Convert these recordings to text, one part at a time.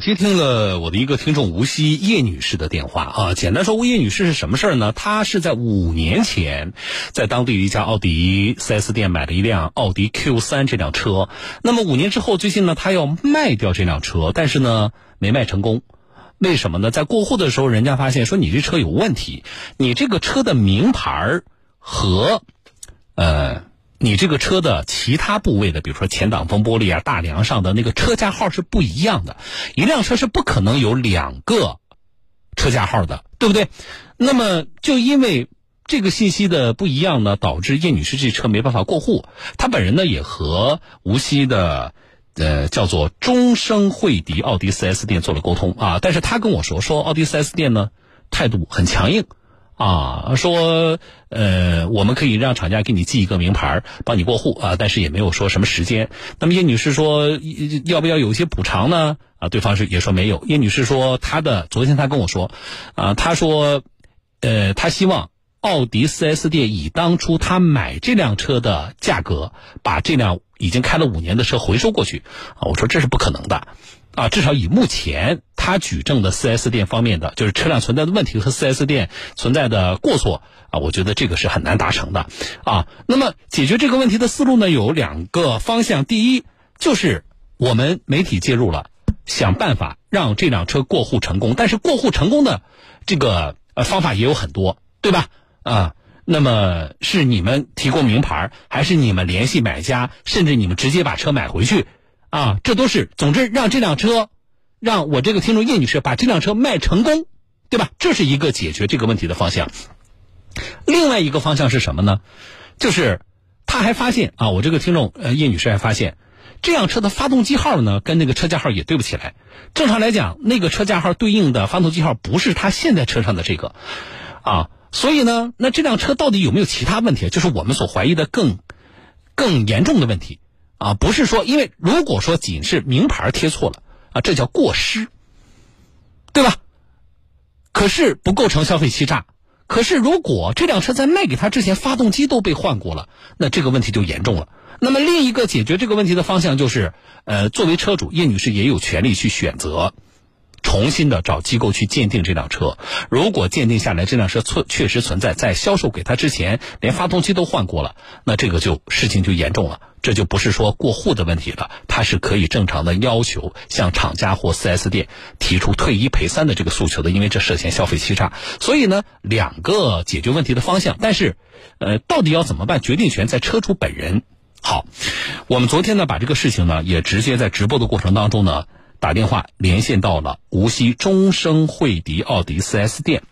接听了我的一个听众无锡叶女士的电话啊，简单说，叶女士是什么事儿呢？她是在五年前，在当地一家奥迪 4S 店买了一辆奥迪 Q 三这辆车。那么五年之后，最近呢，她要卖掉这辆车，但是呢，没卖成功。为什么呢？在过户的时候，人家发现说你这车有问题，你这个车的名牌儿和，呃。你这个车的其他部位的，比如说前挡风玻璃啊、大梁上的那个车架号是不一样的。一辆车是不可能有两个车架号的，对不对？那么就因为这个信息的不一样呢，导致叶女士这车没办法过户。她本人呢也和无锡的呃叫做中升惠迪奥迪 4S 店做了沟通啊，但是她跟我说说奥迪 4S 店呢态度很强硬。啊，说呃，我们可以让厂家给你寄一个名牌，帮你过户啊，但是也没有说什么时间。那么叶女士说，要不要有一些补偿呢？啊，对方是也说没有。叶女士说，她的昨天她跟我说，啊，她说，呃，她希望奥迪 4S 店以当初她买这辆车的价格，把这辆已经开了五年的车回收过去。啊，我说这是不可能的。啊，至少以目前他举证的 4S 店方面的，就是车辆存在的问题和 4S 店存在的过错啊，我觉得这个是很难达成的啊。那么解决这个问题的思路呢，有两个方向。第一，就是我们媒体介入了，想办法让这辆车过户成功。但是过户成功的这个呃方法也有很多，对吧？啊，那么是你们提供名牌，还是你们联系买家，甚至你们直接把车买回去？啊，这都是，总之让这辆车，让我这个听众叶女士把这辆车卖成功，对吧？这是一个解决这个问题的方向。另外一个方向是什么呢？就是他还发现啊，我这个听众呃叶女士还发现，这辆车的发动机号呢跟那个车架号也对不起来。正常来讲，那个车架号对应的发动机号不是他现在车上的这个，啊，所以呢，那这辆车到底有没有其他问题？就是我们所怀疑的更更严重的问题。啊，不是说，因为如果说仅是名牌贴错了啊，这叫过失，对吧？可是不构成消费欺诈。可是如果这辆车在卖给他之前，发动机都被换过了，那这个问题就严重了。那么另一个解决这个问题的方向就是，呃，作为车主叶女士也有权利去选择。重新的找机构去鉴定这辆车，如果鉴定下来这辆车存确实存在，在销售给他之前连发动机都换过了，那这个就事情就严重了，这就不是说过户的问题了，他是可以正常的要求向厂家或 4S 店提出退一赔三的这个诉求的，因为这涉嫌消费欺诈。所以呢，两个解决问题的方向，但是，呃，到底要怎么办，决定权在车主本人。好，我们昨天呢把这个事情呢也直接在直播的过程当中呢。打电话连线到了无锡中升惠迪奥迪 4S 店，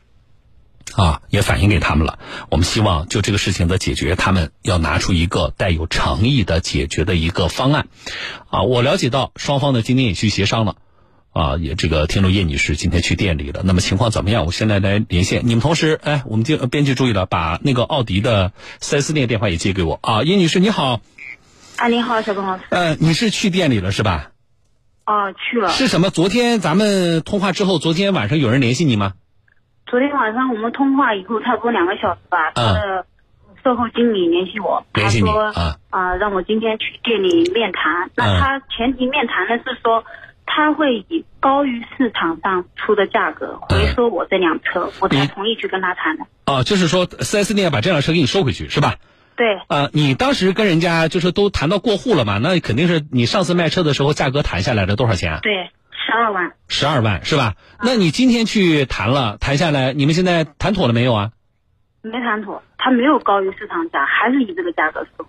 啊，也反映给他们了。我们希望就这个事情的解决，他们要拿出一个带有诚意的解决的一个方案。啊，我了解到双方呢今天也去协商了，啊，也这个听众叶女士今天去店里了。那么情况怎么样？我现在来连线你们。同时，哎，我们就编辑注意了，把那个奥迪的 4S 店电话也接给我。啊，叶女士你好。啊，你好，小东老师。呃，你是去店里了是吧？哦，去了。是什么？昨天咱们通话之后，昨天晚上有人联系你吗？昨天晚上我们通话以后，差不多两个小时吧。他的售后经理联系我，他说啊啊，让我今天去店里面谈。那他前提面谈的是说，他会以高于市场上出的价格回收我这辆车，我才同意去跟他谈的。哦，就是说四 S 店要把这辆车给你收回去，是吧？对，呃，你当时跟人家就是都谈到过户了嘛？那肯定是你上次卖车的时候价格谈下来的多少钱啊？对，十二万。十二万是吧？那你今天去谈了，谈下来，你们现在谈妥了没有啊？没谈妥，他没有高于市场价，还是以这个价格收。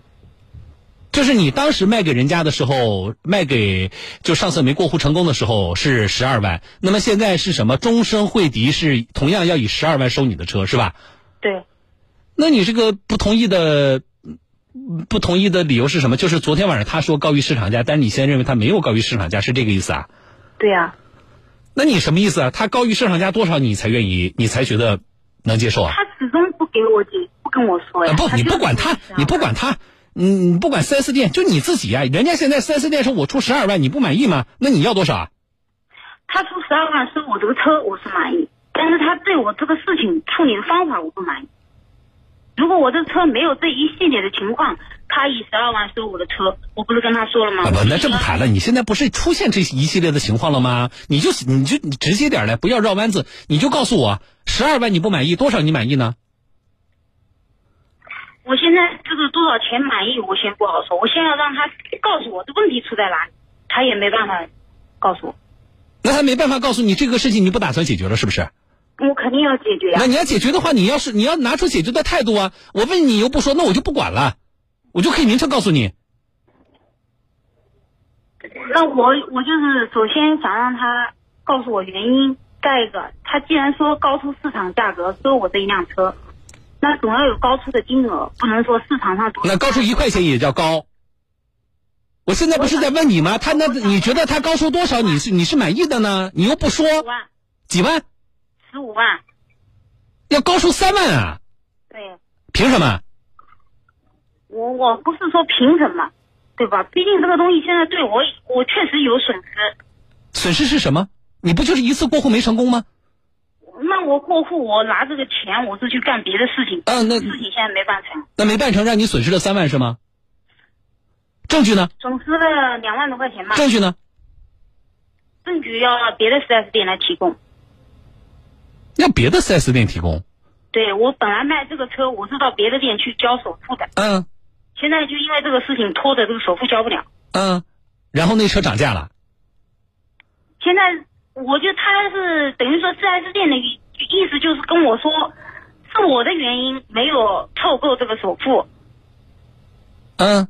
就是你当时卖给人家的时候，卖给就上次没过户成功的时候是十二万，那么现在是什么？终身惠迪是同样要以十二万收你的车是吧？对。那你这个不同意的，不同意的理由是什么？就是昨天晚上他说高于市场价，但是你现在认为他没有高于市场价，是这个意思啊？对呀。那你什么意思啊？他高于市场价多少，你才愿意，你才觉得能接受啊？他始终不给我解，不跟我说呀。不，你不管他，你不管他，你你不管四 S 店，就你自己啊。人家现在四 S 店说我出十二万，你不满意吗？那你要多少啊？他出十二万收我这个车，我是满意，但是他对我这个事情处理的方法我不满意。如果我这车没有这一系列的情况，他以十二万收我的车，我不是跟他说了吗？啊不，那这么谈了，你现在不是出现这一系列的情况了吗？你就你就你直接点来，不要绕弯子，你就告诉我十二万你不满意，多少你满意呢？我现在这个多少钱满意，我先不好说，我先要让他告诉我这问题出在哪里，他也没办法告诉我，那他没办法告诉你这个事情，你不打算解决了是不是？我肯定要解决呀、那你要解决的话，你要是你要拿出解决的态度啊！我问你又不说，那我就不管了，我就可以明确告诉你。那我我就是首先想让他告诉我原因，再一个，他既然说高出市场价格收我这一辆车，那总要有高出的金额，不能说市场上那高出一块钱也叫高。我现在不是在问你吗？他那你觉得他高出多少？你是你是满意的呢？你又不说十万几万，十五万，要高出三万啊？对凭什么？我我不是说凭什么，对吧？毕竟这个东西现在对我我确实有损失，损失是什么？你不就是一次过户没成功吗？那我过户我拿这个钱我是去干别的事情，嗯、那事情现在没办成，那没办成，让你损失了三万是吗？证据呢？损失了两万多块钱嘛，证据呢？证据要别的 4S 店来提供。要别的 4S 店提供。对我本来卖这个车，我是到别的店去交首付的，嗯现在就因为这个事情拖着这个首付交不了。嗯，然后那车涨价了。现在我就他是等于说 4S 店的意意思就是跟我说，是我的原因没有凑够这个首付。嗯，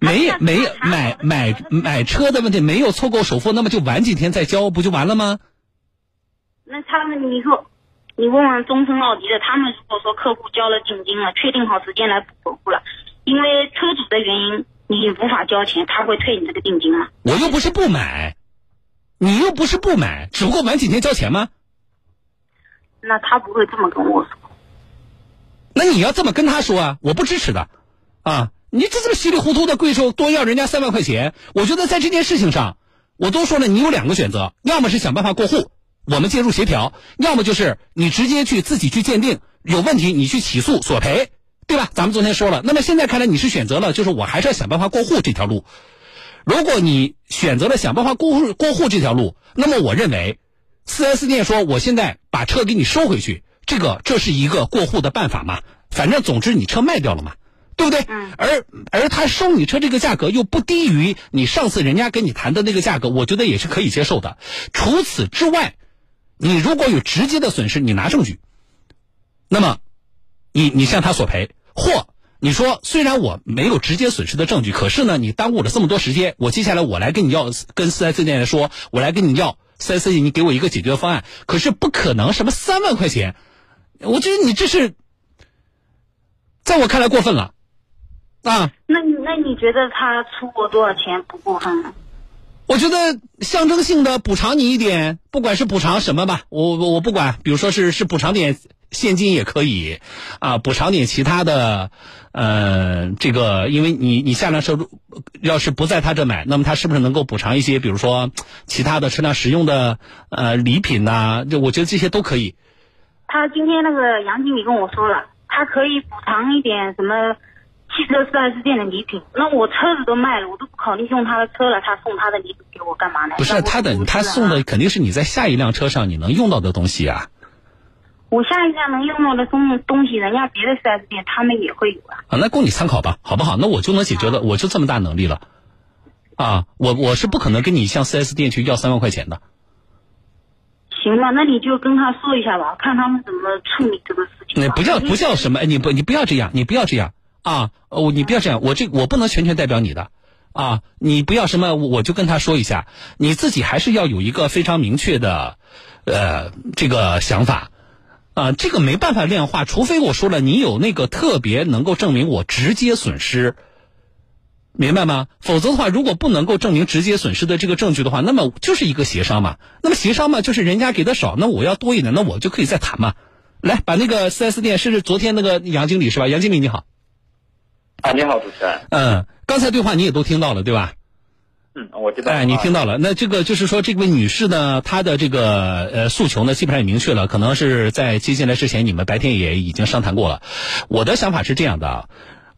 没那没那买买买车的问题没有凑够首付，那么就晚几天再交不就完了吗？那他们你说，你问问终身奥迪的，他们如果说客户交了定金了，确定好时间来补过户了，因为车主的原因你无法交钱，他会退你这个定金吗？我又不是不买，你又不是不买，只不过晚几天交钱吗？那他不会这么跟我说。那你要这么跟他说啊，我不支持的，啊，你这这么稀里糊涂的贵州多要人家三万块钱，我觉得在这件事情上，我都说了，你有两个选择，要么是想办法过户，我们介入协调，要么就是你直接去自己去鉴定有问题，你去起诉索赔，对吧？咱们昨天说了，那么现在看来你是选择了，就是我还是要想办法过户这条路。如果你选择了想办法过户过户这条路，那么我认为四 S 店说我现在把车给你收回去，这个这是一个过户的办法嘛？反正总之你车卖掉了嘛，对不对？嗯而而他收你车这个价格又不低于你上次人家跟你谈的那个价格，我觉得也是可以接受的。除此之外，你如果有直接的损失，你拿证据，那么你你向他索赔，或你说虽然我没有直接损失的证据，可是呢，你耽误了这么多时间，我接下来我来跟你要，跟四 S 店来说，我来跟你要四 S 店，你给我一个解决方案。可是不可能什么三万块钱，我觉得你这是，在我看来过分了，啊，那你那你觉得他出我多少钱不过分？我觉得象征性的补偿你一点，不管是补偿什么吧，我我我不管，比如说是是补偿点现金也可以，啊，补偿点其他的，呃，这个因为你你下辆车要是不在他这买，那么他是不是能够补偿一些，比如说其他的车辆使用的呃礼品呐、就我觉得这些都可以。他今天那个杨经理跟我说了，他可以补偿一点什么汽车 4S 店的礼品。那我车子都卖了，我都不考虑用他的车了，他送他的礼品给我干嘛呢？不是他的，他送的肯定是你在下一辆车上你能用到的东西啊。我下一辆能用到的东东西，人家别的 4S 店他们也会有啊。啊，那供你参考吧，好不好？那我就能解决的，我就这么大能力了，啊，我我是不可能跟你向 4S 店去要三万块钱的。行吧，那你就跟他说一下吧，看他们怎么处理这个事情。那不叫不叫什么？哎，你不你不要这样，你不要这样啊！哦，你不要这样，我这我不能全权代表你的啊！你不要什么，我就跟他说一下，你自己还是要有一个非常明确的，呃，这个想法。啊，这个没办法量化，除非我说了，你有那个特别能够证明我直接损失，明白吗？否则的话，如果不能够证明直接损失的这个证据的话，那么就是一个协商嘛。那么协商嘛，就是人家给的少，那我要多一点，那我就可以再谈嘛。来，把那个 4S 店是昨天那个杨经理是吧？杨经理你好，啊，你好，主持人。嗯，刚才对话你也都听到了对吧？嗯，我知道。哎，你听到了？那这个就是说，这位女士呢，她的这个呃诉求呢，基本上也明确了，可能是在接进来之前，你们白天也已经商谈过了。我的想法是这样的啊，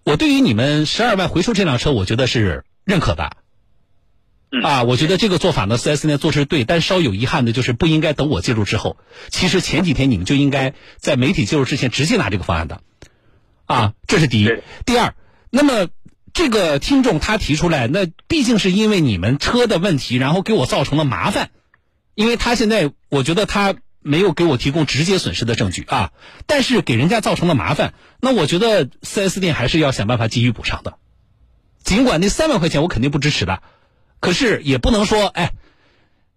我对于你们十二万回收这辆车，我觉得是认可的。啊，我觉得这个做法呢，四 S 店做是对，但稍有遗憾的就是不应该等我介入之后。其实前几天你们就应该在媒体介入之前直接拿这个方案的。啊，这是第一。第二，那么。这个听众他提出来，那毕竟是因为你们车的问题，然后给我造成了麻烦，因为他现在我觉得他没有给我提供直接损失的证据啊，但是给人家造成了麻烦，那我觉得四 S 店还是要想办法给予补偿的，尽管那三万块钱我肯定不支持的，可是也不能说哎，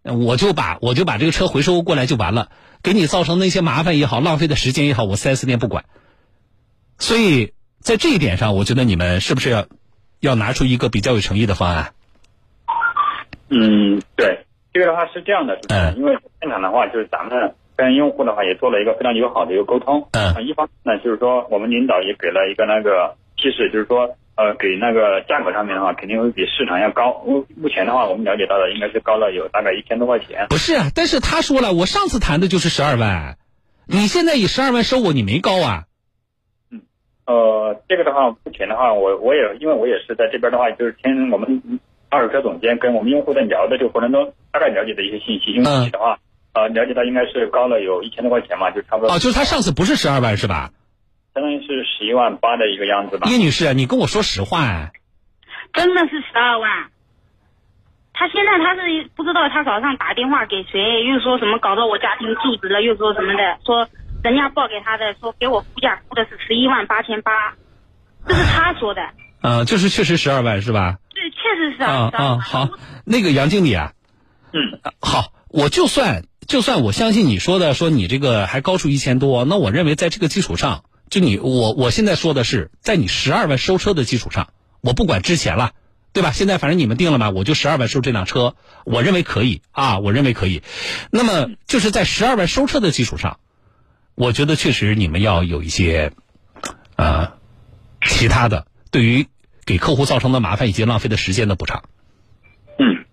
我就把我就把这个车回收过来就完了，给你造成那些麻烦也好，浪费的时间也好，我四 S 店不管，所以在这一点上，我觉得你们是不是要？要拿出一个比较有诚意的方案。嗯，对，这个的话是这样的，嗯，因为现场的话，就是咱们跟用户的话也做了一个非常友好的一个沟通，嗯，一方面呢，就是说我们领导也给了一个那个提示，就是说，呃，给那个价格上面的话，肯定会比市场要高。目目前的话，我们了解到的应该是高了有大概一千多块钱。不是，但是他说了，我上次谈的就是十二万，你现在以十二万收我，你没高啊。呃，这个的话，目前的话，我我也因为我也是在这边的话，就是听我们二手车总监跟我们用户在聊的这个过程中，大概了解的一些信息。因为自己的话，呃，了解到应该是高了有一千多块钱嘛，就差不多。哦，就是他上次不是十二万是吧？相当于是十一万八的一个样子吧。叶女士，你跟我说实话。真的是十二万。他现在他是不知道他早上打电话给谁，又说什么搞到我家庭住址了，又说什么的，说。人家报给他的说给我估价估的是十一万八千八，这是他说的。嗯，就是确实十二万是吧？对，确实是啊。啊，好，那个杨经理啊，嗯，好，我就算就算我相信你说的，说你这个还高出一千多，那我认为在这个基础上，就你我我现在说的是在你十二万收车的基础上，我不管之前了，对吧？现在反正你们定了嘛，我就十二万收这辆车，我认为可以啊，我认为可以。那么就是在十二万收车的基础上。我觉得确实你们要有一些，呃，其他的对于给客户造成的麻烦以及浪费的时间的补偿。嗯，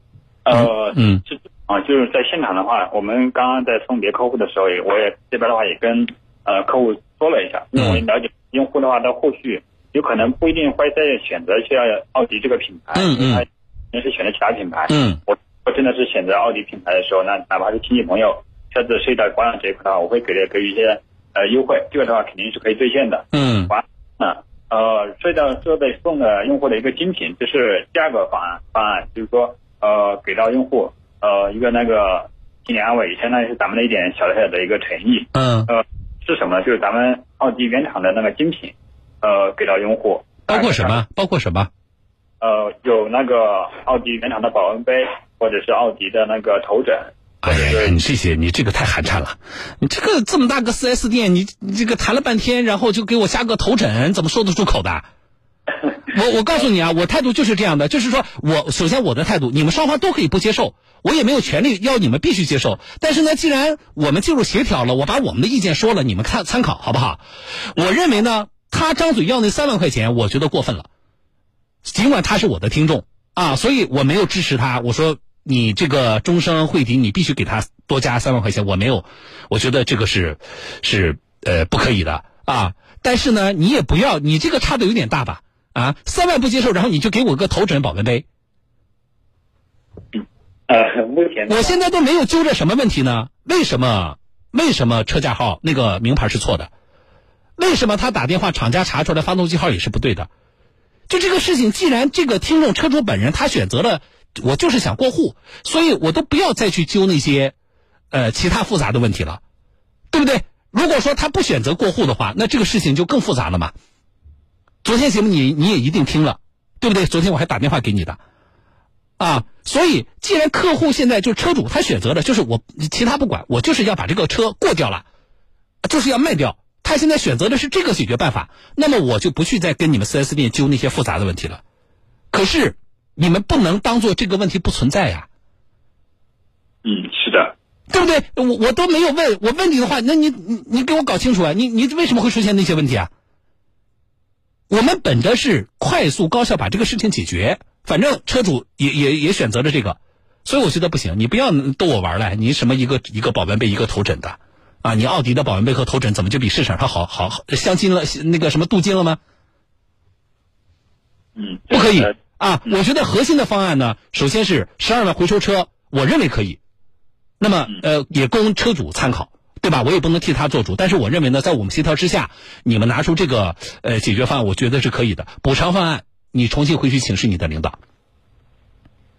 呃，嗯，啊，就是在现场的话，我们刚刚在送别客户的时候，也我也这边的话也跟呃客户说了一下，因为了解用户的话，到后续有可能不一定会再选择去奥迪这个品牌，嗯嗯，也是选择其他品牌，嗯，我我真的是选择奥迪品牌的时候，那哪怕是亲戚朋友。车子涉及到保养这一块的话，我会给给予一些呃优惠，这个的话肯定是可以兑现的。嗯，完，了，呃，涉及到设备送的用户的一个精品，就是第二个方案方案，就是说呃给到用户呃一个那个心理安慰，相当于是咱们的一点小小的一个诚意。嗯，呃是什么？就是咱们奥迪原厂的那个精品，呃给到用户。包括什么？包括什么？呃，有那个奥迪原厂的保温杯，或者是奥迪的那个头枕。哎呀，你这些你这个太寒碜了！你这个这么大个四 S 店，你你这个谈了半天，然后就给我加个头枕，怎么说得出口的？我我告诉你啊，我态度就是这样的，就是说我首先我的态度，你们双方都可以不接受，我也没有权利要你们必须接受。但是呢，既然我们进入协调了，我把我们的意见说了，你们看参考好不好？我认为呢，他张嘴要那三万块钱，我觉得过分了。尽管他是我的听众啊，所以我没有支持他。我说。你这个终生汇迪，你必须给他多加三万块钱。我没有，我觉得这个是是呃不可以的啊。但是呢，你也不要，你这个差的有点大吧？啊，三万不接受，然后你就给我个头枕保温杯。呃，目前我现在都没有揪着什么问题呢？为什么？为什么车架号那个名牌是错的？为什么他打电话厂家查出来发动机号也是不对的？就这个事情，既然这个听众车主本人他选择了。我就是想过户，所以我都不要再去揪那些，呃，其他复杂的问题了，对不对？如果说他不选择过户的话，那这个事情就更复杂了嘛。昨天节目你你也一定听了，对不对？昨天我还打电话给你的，啊，所以既然客户现在就车主他选择的，就是我其他不管，我就是要把这个车过掉了，就是要卖掉。他现在选择的是这个解决办法，那么我就不去再跟你们四 S 店揪那些复杂的问题了。可是。你们不能当做这个问题不存在呀。嗯，是的，对不对？我我都没有问，我问你的话，那你你你给我搞清楚啊！你你为什么会出现那些问题啊？我们本着是快速高效把这个事情解决，反正车主也也也选择了这个，所以我觉得不行，你不要逗我玩了。你什么一个一个保温杯一个头枕的，啊，你奥迪的保温杯和头枕怎么就比市场上好好镶金了那个什么镀金了吗？嗯，不可以啊！我觉得核心的方案呢，首先是十二万回收车，我认为可以。那么呃，也供车主参考，对吧？我也不能替他做主，但是我认为呢，在我们协调之下，你们拿出这个呃解决方案，我觉得是可以的。补偿方案，你重新回去请示你的领导，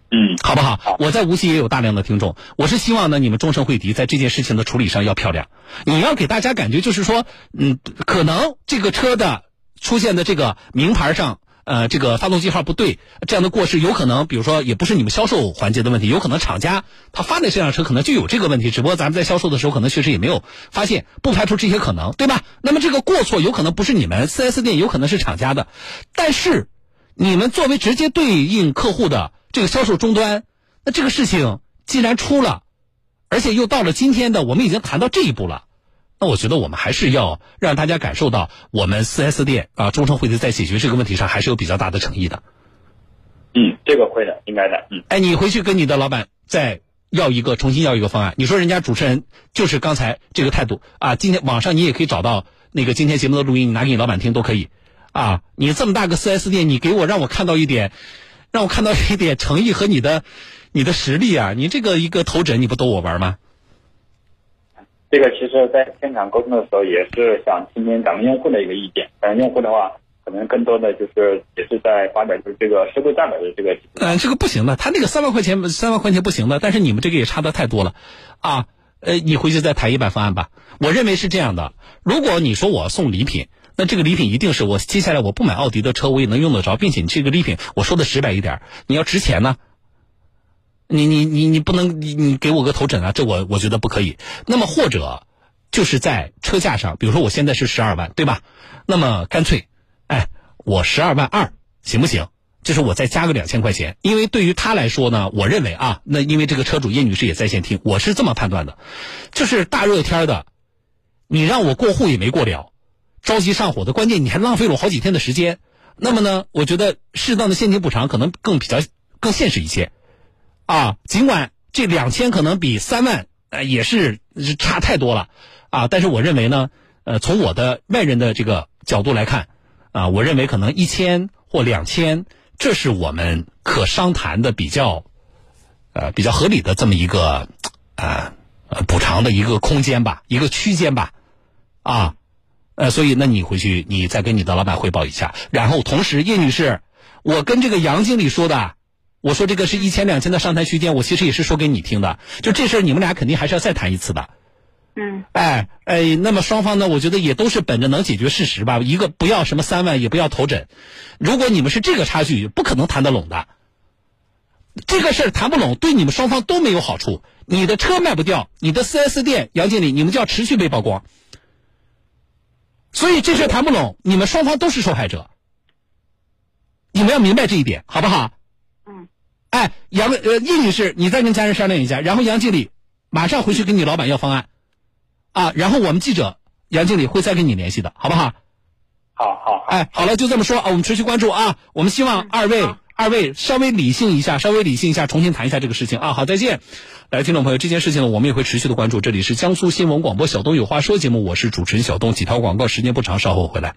嗯，好不好？我在无锡也有大量的听众，我是希望呢，你们终身惠迪在这件事情的处理上要漂亮。你要给大家感觉就是说，嗯，可能这个车的出现的这个名牌上。呃，这个发动机号不对，这样的过失有可能，比如说也不是你们销售环节的问题，有可能厂家他发的这辆车可能就有这个问题，只不过咱们在销售的时候可能确实也没有发现，不排除这些可能，对吧？那么这个过错有可能不是你们 4S 店，有可能是厂家的，但是你们作为直接对应客户的这个销售终端，那这个事情既然出了，而且又到了今天的，我们已经谈到这一步了。那我觉得我们还是要让大家感受到，我们四 S 店啊，中诚惠迪在解决这个问题上还是有比较大的诚意的。嗯，这个会的，应该的。嗯，哎，你回去跟你的老板再要一个，重新要一个方案。你说人家主持人就是刚才这个态度啊？今天网上你也可以找到那个今天节目的录音，你拿给你老板听都可以。啊，你这么大个四 S 店，你给我让我看到一点，让我看到一点诚意和你的你的实力啊！你这个一个头枕，你不逗我玩吗？这个其实，在现场沟通的时候，也是想听听咱们用户的一个意见。咱用户的话，可能更多的就是也是在发表就是这个社会代表的这个。嗯，这个不行的，他那个三万块钱，三万块钱不行的。但是你们这个也差的太多了，啊，呃，你回去再谈一版方案吧。我认为是这样的，如果你说我送礼品，那这个礼品一定是我接下来我不买奥迪的车，我也能用得着，并且你这个礼品，我说的直白一点，你要值钱呢。你你你你不能你你给我个头枕啊，这我我觉得不可以。那么或者就是在车价上，比如说我现在是十二万，对吧？那么干脆，哎，我十二万二行不行？就是我再加个两千块钱，因为对于他来说呢，我认为啊，那因为这个车主叶女士也在线听，我是这么判断的，就是大热天的，你让我过户也没过了，着急上火的，关键你还浪费了我好几天的时间。那么呢，我觉得适当的现金补偿可能更比较更现实一些。啊，尽管这两千可能比三万呃也是差太多了，啊，但是我认为呢，呃，从我的外人的这个角度来看，啊，我认为可能一千或两千，这是我们可商谈的比较，呃，比较合理的这么一个啊补偿的一个空间吧，一个区间吧，啊，呃，所以那你回去你再跟你的老板汇报一下，然后同时叶女士，我跟这个杨经理说的。我说这个是一千两千的上台区间，我其实也是说给你听的。就这事儿，你们俩肯定还是要再谈一次的。嗯。哎哎，那么双方呢，我觉得也都是本着能解决事实吧。一个不要什么三万，也不要头枕。如果你们是这个差距，不可能谈得拢的。这个事儿谈不拢，对你们双方都没有好处。你的车卖不掉，你的 4S 店杨经理，你们就要持续被曝光。所以这事谈不拢，你们双方都是受害者。你们要明白这一点，好不好？哎，杨呃叶女士，你再跟家人商量一下，然后杨经理马上回去跟你老板要方案，啊，然后我们记者杨经理会再跟你联系的，好不好？好好，哎，好了，就这么说啊，我们持续关注啊，我们希望二位二位稍微理性一下，稍微理性一下，重新谈一下这个事情啊。好，再见，来，听众朋友，这件事情呢，我们也会持续的关注。这里是江苏新闻广播小东有话说节目，我是主持人小东，几条广告时间不长，稍后回来。